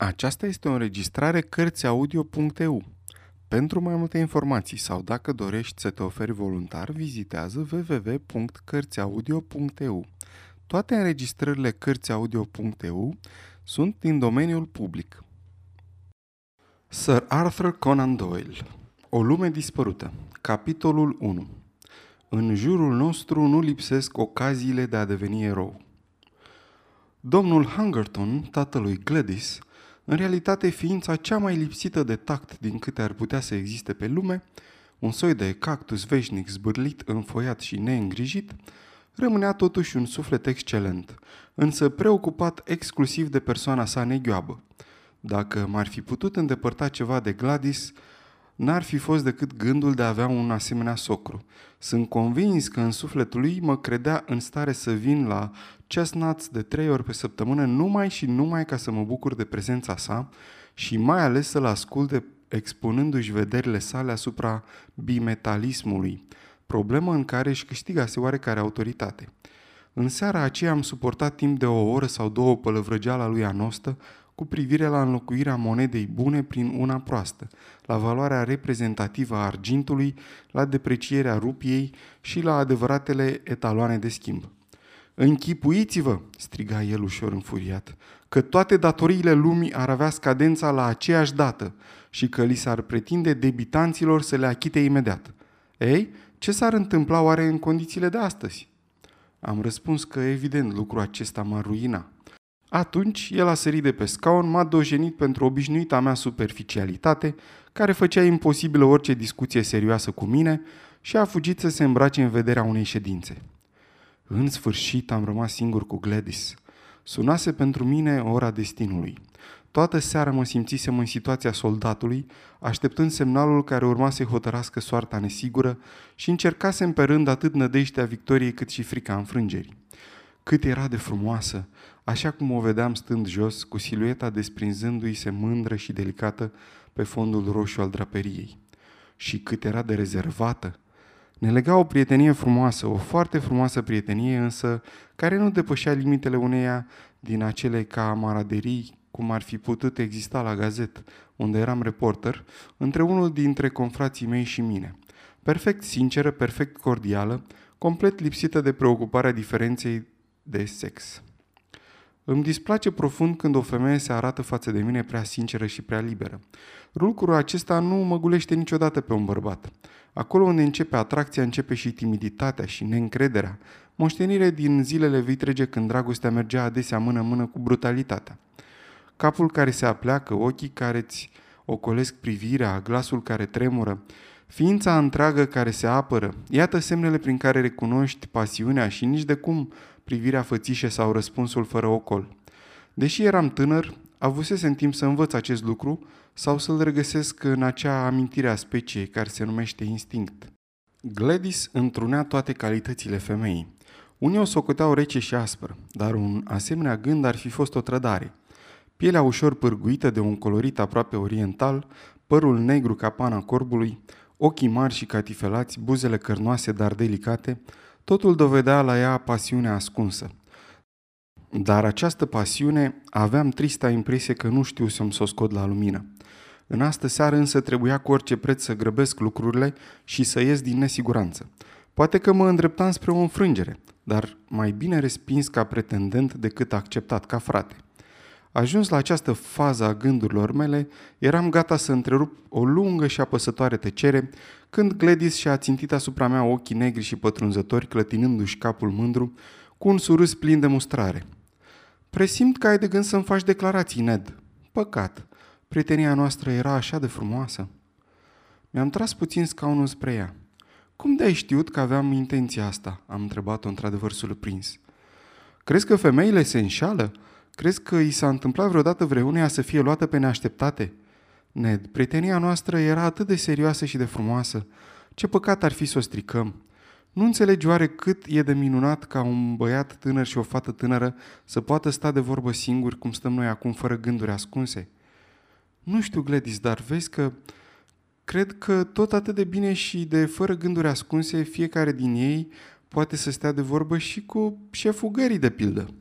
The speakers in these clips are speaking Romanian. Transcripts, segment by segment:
Aceasta este o înregistrare Cărțiaudio.eu. Pentru mai multe informații sau dacă dorești să te oferi voluntar, vizitează www.cărțiaudio.eu. Toate înregistrările Cărțiaudio.eu sunt din domeniul public. Sir Arthur Conan Doyle O lume dispărută Capitolul 1 În jurul nostru nu lipsesc ocaziile de a deveni erou. Domnul Hungerton, tatălui Gladys, în realitate ființa cea mai lipsită de tact din câte ar putea să existe pe lume, un soi de cactus veșnic zbârlit, înfoiat și neîngrijit, rămânea totuși un suflet excelent, însă preocupat exclusiv de persoana sa neghioabă. Dacă m-ar fi putut îndepărta ceva de Gladys, n-ar fi fost decât gândul de a avea un asemenea socru. Sunt convins că în sufletul lui mă credea în stare să vin la chestnuts de trei ori pe săptămână numai și numai ca să mă bucur de prezența sa și mai ales să-l asculte expunându-și vederile sale asupra bimetalismului, problemă în care își câștigase oarecare autoritate. În seara aceea am suportat timp de o oră sau două pălăvrăgeala lui Anostă, cu privire la înlocuirea monedei bune prin una proastă, la valoarea reprezentativă a argintului, la deprecierea rupiei și la adevăratele etaloane de schimb. Închipuiți-vă, striga el ușor înfuriat, că toate datoriile lumii ar avea scadența la aceeași dată și că li s-ar pretinde debitanților să le achite imediat. Ei, ce s-ar întâmpla oare în condițiile de astăzi? Am răspuns că evident lucrul acesta m-ar ruina. Atunci, el a sărit de pe scaun, m-a dojenit pentru obișnuita mea superficialitate, care făcea imposibilă orice discuție serioasă cu mine și a fugit să se îmbrace în vederea unei ședințe. În sfârșit am rămas singur cu Gladys. Sunase pentru mine ora destinului. Toată seara mă simțisem în situația soldatului, așteptând semnalul care urma să-i hotărască soarta nesigură și încercasem pe rând atât nădejdea victoriei cât și frica înfrângerii. Cât era de frumoasă, așa cum o vedeam stând jos, cu silueta desprinzându-i se mândră și delicată pe fondul roșu al draperiei. Și cât era de rezervată. Ne lega o prietenie frumoasă, o foarte frumoasă prietenie, însă care nu depășea limitele uneia din acele camaraderii cum ar fi putut exista la gazet, unde eram reporter, între unul dintre confrații mei și mine. Perfect sinceră, perfect cordială, complet lipsită de preocuparea diferenței de sex. Îmi displace profund când o femeie se arată față de mine prea sinceră și prea liberă. Lucrul acesta nu mă gulește niciodată pe un bărbat. Acolo unde începe atracția, începe și timiditatea și neîncrederea. Moștenire din zilele vitrege când dragostea mergea adesea mână-mână cu brutalitatea. Capul care se apleacă, ochii care îți ocolesc privirea, glasul care tremură, ființa întreagă care se apără, iată semnele prin care recunoști pasiunea și nici de cum privirea fățișe sau răspunsul fără ocol. Deși eram tânăr, avusesem timp să învăț acest lucru sau să-l regăsesc în acea amintire a speciei care se numește instinct. Gladys întrunea toate calitățile femeii. Unii o socoteau rece și aspră, dar un asemenea gând ar fi fost o trădare. Pielea ușor pârguită de un colorit aproape oriental, părul negru ca pana corbului, ochii mari și catifelați, buzele cărnoase dar delicate, Totul dovedea la ea pasiunea ascunsă. Dar această pasiune aveam trista impresie că nu știu să-mi s-o scot la lumină. În astă seară însă trebuia cu orice preț să grăbesc lucrurile și să ies din nesiguranță. Poate că mă îndreptam spre o înfrângere, dar mai bine respins ca pretendent decât acceptat ca frate. Ajuns la această fază a gândurilor mele, eram gata să întrerup o lungă și apăsătoare tăcere, când Gladys și-a țintit asupra mea ochii negri și pătrunzători, clătinându-și capul mândru, cu un surâs plin de mustrare. Presimt că ai de gând să-mi faci declarații, Ned. Păcat. Prietenia noastră era așa de frumoasă. Mi-am tras puțin scaunul spre ea. Cum de-ai știut că aveam intenția asta?" am întrebat-o într-adevăr surprins. Crezi că femeile se înșală?" Crezi că i s-a întâmplat vreodată vreuneia să fie luată pe neașteptate? Ned, prietenia noastră era atât de serioasă și de frumoasă. Ce păcat ar fi să o stricăm. Nu înțelegi oare cât e de minunat ca un băiat tânăr și o fată tânără să poată sta de vorbă singuri cum stăm noi acum fără gânduri ascunse? Nu știu, Gladys, dar vezi că cred că tot atât de bine și de fără gânduri ascunse fiecare din ei poate să stea de vorbă și cu șeful gării, de pildă.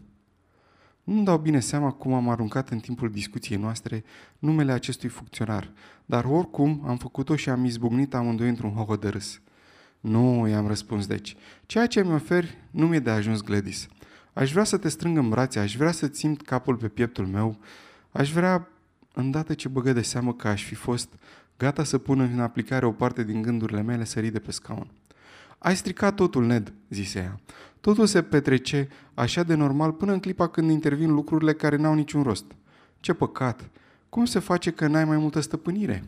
Nu-mi dau bine seama cum am aruncat în timpul discuției noastre numele acestui funcționar, dar oricum am făcut-o și am izbucnit amândoi într-un hoho de râs. Nu, i-am răspuns deci. Ceea ce mi oferi nu mi-e de ajuns, Gladys. Aș vrea să te strâng în brațe, aș vrea să-ți simt capul pe pieptul meu, aș vrea, îndată ce băgă de seamă că aș fi fost gata să pun în aplicare o parte din gândurile mele sări de pe scaun. Ai stricat totul, Ned, zise ea. Totul se petrece așa de normal până în clipa când intervin lucrurile care n-au niciun rost. Ce păcat! Cum se face că n-ai mai multă stăpânire?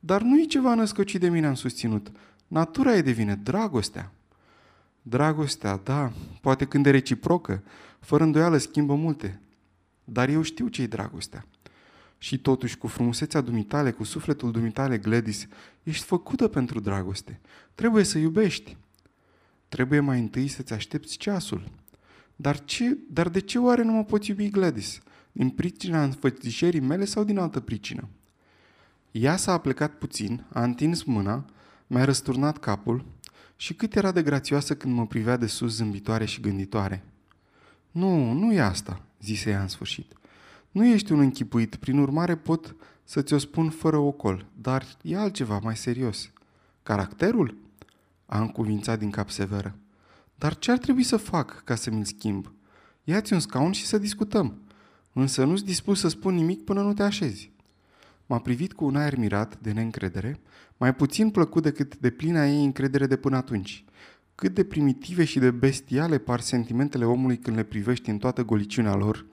Dar nu e ceva născocit de mine, am susținut. Natura e de vine, dragostea. Dragostea, da, poate când e reciprocă, fără îndoială schimbă multe. Dar eu știu ce-i dragostea. Și totuși, cu frumusețea dumitale, cu sufletul dumitale, Gladys, ești făcută pentru dragoste. Trebuie să iubești. Trebuie mai întâi să-ți aștepți ceasul. Dar, ce, dar de ce oare nu mă poți iubi, Gladys? Din pricina înfățișerii mele sau din altă pricină? Ea s-a plecat puțin, a întins mâna, mi-a răsturnat capul și cât era de grațioasă când mă privea de sus zâmbitoare și gânditoare. Nu, nu e asta, zise ea în sfârșit. Nu ești un închipuit, prin urmare pot să ți-o spun fără ocol, dar e altceva mai serios. Caracterul? A încuvințat din cap severă. Dar ce ar trebui să fac ca să mi-l schimb? Ia-ți un scaun și să discutăm. Însă nu-s dispus să spun nimic până nu te așezi. M-a privit cu un aer mirat, de neîncredere, mai puțin plăcut decât de plina ei încredere de până atunci. Cât de primitive și de bestiale par sentimentele omului când le privești în toată goliciunea lor,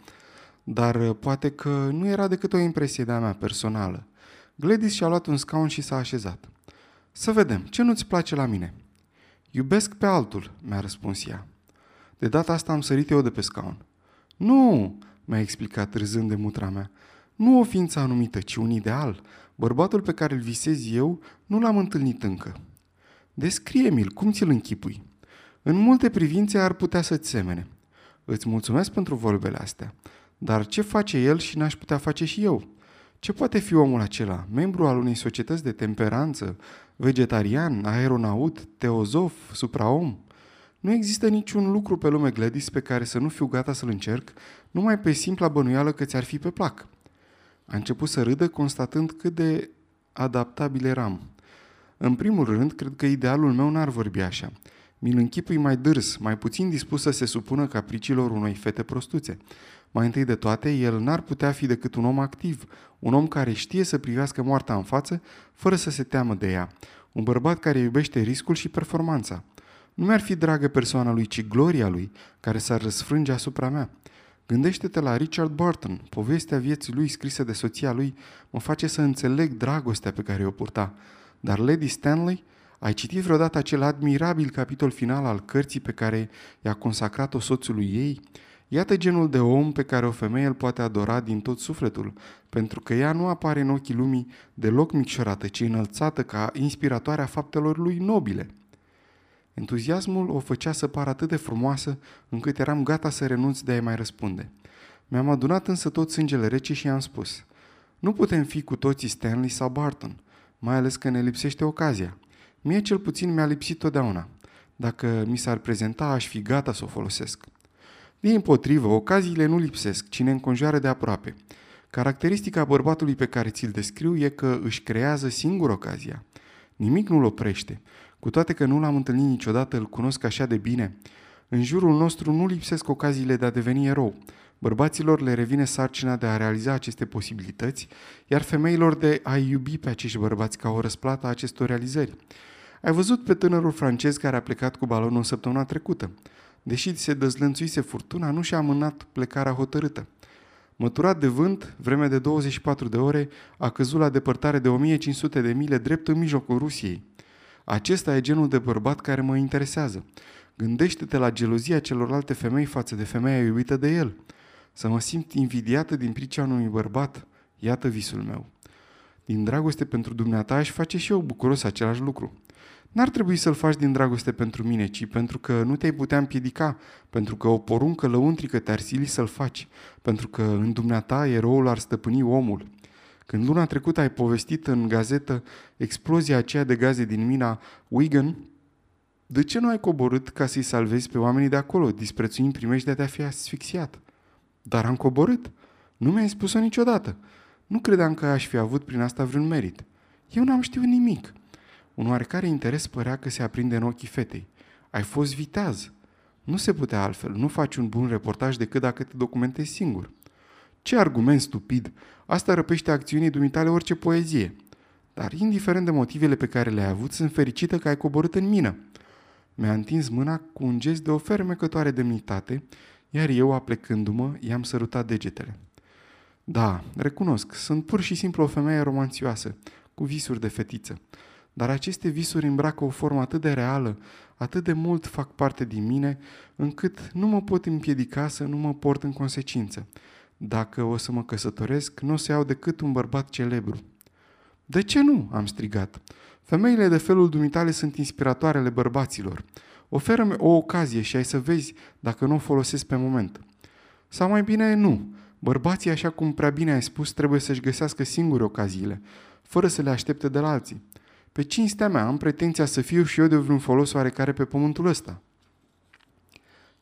dar uh, poate că nu era decât o impresie de-a mea personală. Gladys și-a luat un scaun și s-a așezat. Să vedem, ce nu-ți place la mine? Iubesc pe altul, mi-a răspuns ea. De data asta am sărit eu de pe scaun. Nu, mi-a explicat râzând de mutra mea. Nu o ființă anumită, ci un ideal. Bărbatul pe care îl visez eu nu l-am întâlnit încă. Descrie-mi-l, cum ți-l închipui? În multe privințe ar putea să-ți semene. Îți mulțumesc pentru vorbele astea. Dar ce face el și n-aș putea face și eu? Ce poate fi omul acela? Membru al unei societăți de temperanță, vegetarian, aeronaut, teozof, supraom? Nu există niciun lucru pe lume, Gladys, pe care să nu fiu gata să-l încerc, numai pe simpla bănuială că ți-ar fi pe plac. A început să râdă, constatând cât de adaptabil eram. În primul rând, cred că idealul meu n-ar vorbi așa. Mi-l închipui mai dârs, mai puțin dispus să se supună capriciilor unei fete prostuțe. Mai întâi de toate, el n-ar putea fi decât un om activ, un om care știe să privească moartea în față, fără să se teamă de ea, un bărbat care iubește riscul și performanța. Nu mi-ar fi dragă persoana lui, ci gloria lui, care s-ar răsfrânge asupra mea. Gândește-te la Richard Burton. Povestea vieții lui scrisă de soția lui mă face să înțeleg dragostea pe care o purta. Dar Lady Stanley, ai citit vreodată acel admirabil capitol final al cărții pe care i-a consacrat-o soțului ei? Iată genul de om pe care o femeie îl poate adora din tot sufletul, pentru că ea nu apare în ochii lumii deloc micșorată, ci înălțată ca inspiratoarea faptelor lui nobile. Entuziasmul o făcea să pară atât de frumoasă, încât eram gata să renunț de a-i mai răspunde. Mi-am adunat însă tot sângele rece și i-am spus Nu putem fi cu toții Stanley sau Barton, mai ales că ne lipsește ocazia. Mie cel puțin mi-a lipsit totdeauna. Dacă mi s-ar prezenta, aș fi gata să o folosesc. Din potrivă, ocaziile nu lipsesc, ci ne înconjoară de aproape. Caracteristica bărbatului pe care ți-l descriu e că își creează singur ocazia. Nimic nu-l oprește. Cu toate că nu l-am întâlnit niciodată, îl cunosc așa de bine. În jurul nostru nu lipsesc ocaziile de a deveni erou. Bărbaților le revine sarcina de a realiza aceste posibilități, iar femeilor de a iubi pe acești bărbați ca o răsplată a acestor realizări. Ai văzut pe tânărul francez care a plecat cu balonul săptămâna trecută. Deși se dezlănțuise furtuna, nu și-a amânat plecarea hotărâtă. Măturat de vânt, vreme de 24 de ore, a căzut la depărtare de 1500 de mile drept în mijlocul Rusiei. Acesta e genul de bărbat care mă interesează. Gândește-te la gelozia celorlalte femei față de femeia iubită de el. Să mă simt invidiată din pricina unui bărbat. Iată visul meu. Din dragoste pentru dumneata aș face și eu bucuros același lucru. N-ar trebui să-l faci din dragoste pentru mine, ci pentru că nu te-ai putea împiedica, pentru că o poruncă lăuntrică te-ar sili să-l faci, pentru că în dumneata eroul ar stăpâni omul. Când luna trecută ai povestit în gazetă explozia aceea de gaze din mina Wigan, de ce nu ai coborât ca să-i salvezi pe oamenii de acolo, disprețuind primești de a te fi asfixiat? Dar am coborât. Nu mi-ai spus-o niciodată. Nu credeam că aș fi avut prin asta vreun merit. Eu n-am știut nimic. Un oarecare interes părea că se aprinde în ochii fetei. Ai fost viteaz. Nu se putea altfel. Nu faci un bun reportaj decât dacă te documentezi singur. Ce argument stupid! Asta răpește acțiunii dumitale orice poezie. Dar, indiferent de motivele pe care le-ai avut, sunt fericită că ai coborât în mină. Mi-a întins mâna cu un gest de o fermecătoare demnitate, iar eu, aplecându-mă, i-am sărutat degetele. Da, recunosc, sunt pur și simplu o femeie romanțioasă, cu visuri de fetiță. Dar aceste visuri îmbracă o formă atât de reală, atât de mult fac parte din mine, încât nu mă pot împiedica să nu mă port în consecință. Dacă o să mă căsătoresc, nu o să iau decât un bărbat celebru. De ce nu? am strigat. Femeile de felul dumitale sunt inspiratoarele bărbaților. Oferă-mi o ocazie și ai să vezi dacă nu o folosesc pe moment. Sau mai bine nu. Bărbații, așa cum prea bine ai spus, trebuie să-și găsească singuri ocaziile, fără să le aștepte de la alții. Pe cinstea mea am pretenția să fiu și eu de vreun folos oarecare pe pământul ăsta.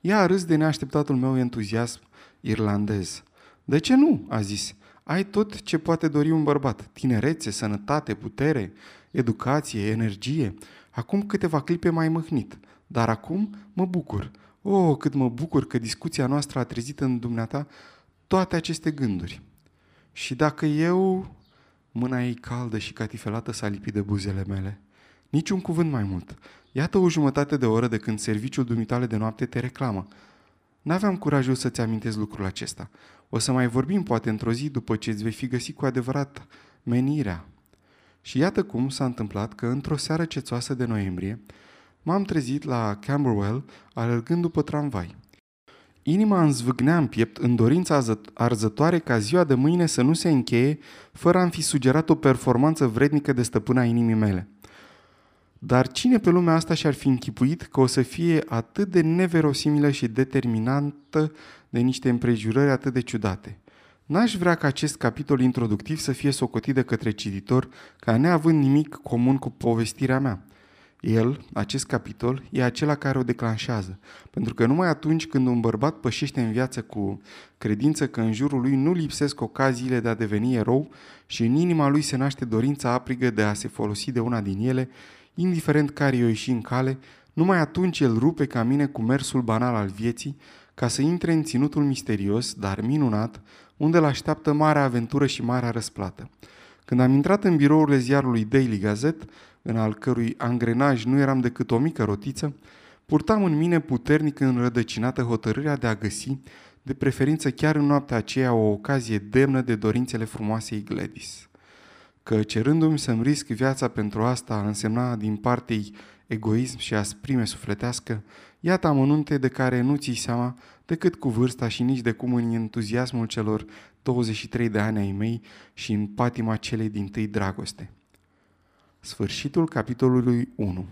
Ea a râs de neașteptatul meu entuziasm irlandez. De ce nu? a zis. Ai tot ce poate dori un bărbat. Tinerețe, sănătate, putere, educație, energie. Acum câteva clipe mai mâhnit. Dar acum mă bucur. Oh, cât mă bucur că discuția noastră a trezit în dumneata toate aceste gânduri. Și dacă eu... Mâna ei caldă și catifelată s-a lipit de buzele mele. Nici un cuvânt mai mult. Iată o jumătate de oră de când serviciul dumitale de noapte te reclamă. N-aveam curajul să-ți amintesc lucrul acesta. O să mai vorbim poate într-o zi după ce îți vei fi găsit cu adevărat menirea. Și iată cum s-a întâmplat că într-o seară cețoasă de noiembrie m-am trezit la Camberwell alergând după tramvai. Inima îmi zvâgnea în piept în dorința arzătoare ca ziua de mâine să nu se încheie fără a-mi fi sugerat o performanță vrednică de stăpâna inimii mele. Dar cine pe lumea asta și-ar fi închipuit că o să fie atât de neverosimilă și determinantă de niște împrejurări atât de ciudate? N-aș vrea ca acest capitol introductiv să fie socotit de către cititor ca neavând nimic comun cu povestirea mea. El, acest capitol, e acela care o declanșează. Pentru că numai atunci când un bărbat pășește în viață cu credință că în jurul lui nu lipsesc ocaziile de a deveni erou și în inima lui se naște dorința aprigă de a se folosi de una din ele, indiferent care i-o ieși în cale, numai atunci el rupe ca mine cu mersul banal al vieții, ca să intre în ținutul misterios, dar minunat, unde îl așteaptă marea aventură și marea răsplată. Când am intrat în birourile ziarului Daily Gazette, în al cărui angrenaj nu eram decât o mică rotiță, purtam în mine puternic înrădăcinată hotărârea de a găsi, de preferință chiar în noaptea aceea, o ocazie demnă de dorințele frumoasei Gladys. Că cerându-mi să-mi risc viața pentru asta însemna din partei egoism și asprime sufletească, iată amănunte de care nu ții seama decât cu vârsta și nici de cum în entuziasmul celor 23 de ani ai mei și în patima celei din tâi dragoste. Sfârșitul capitolului 1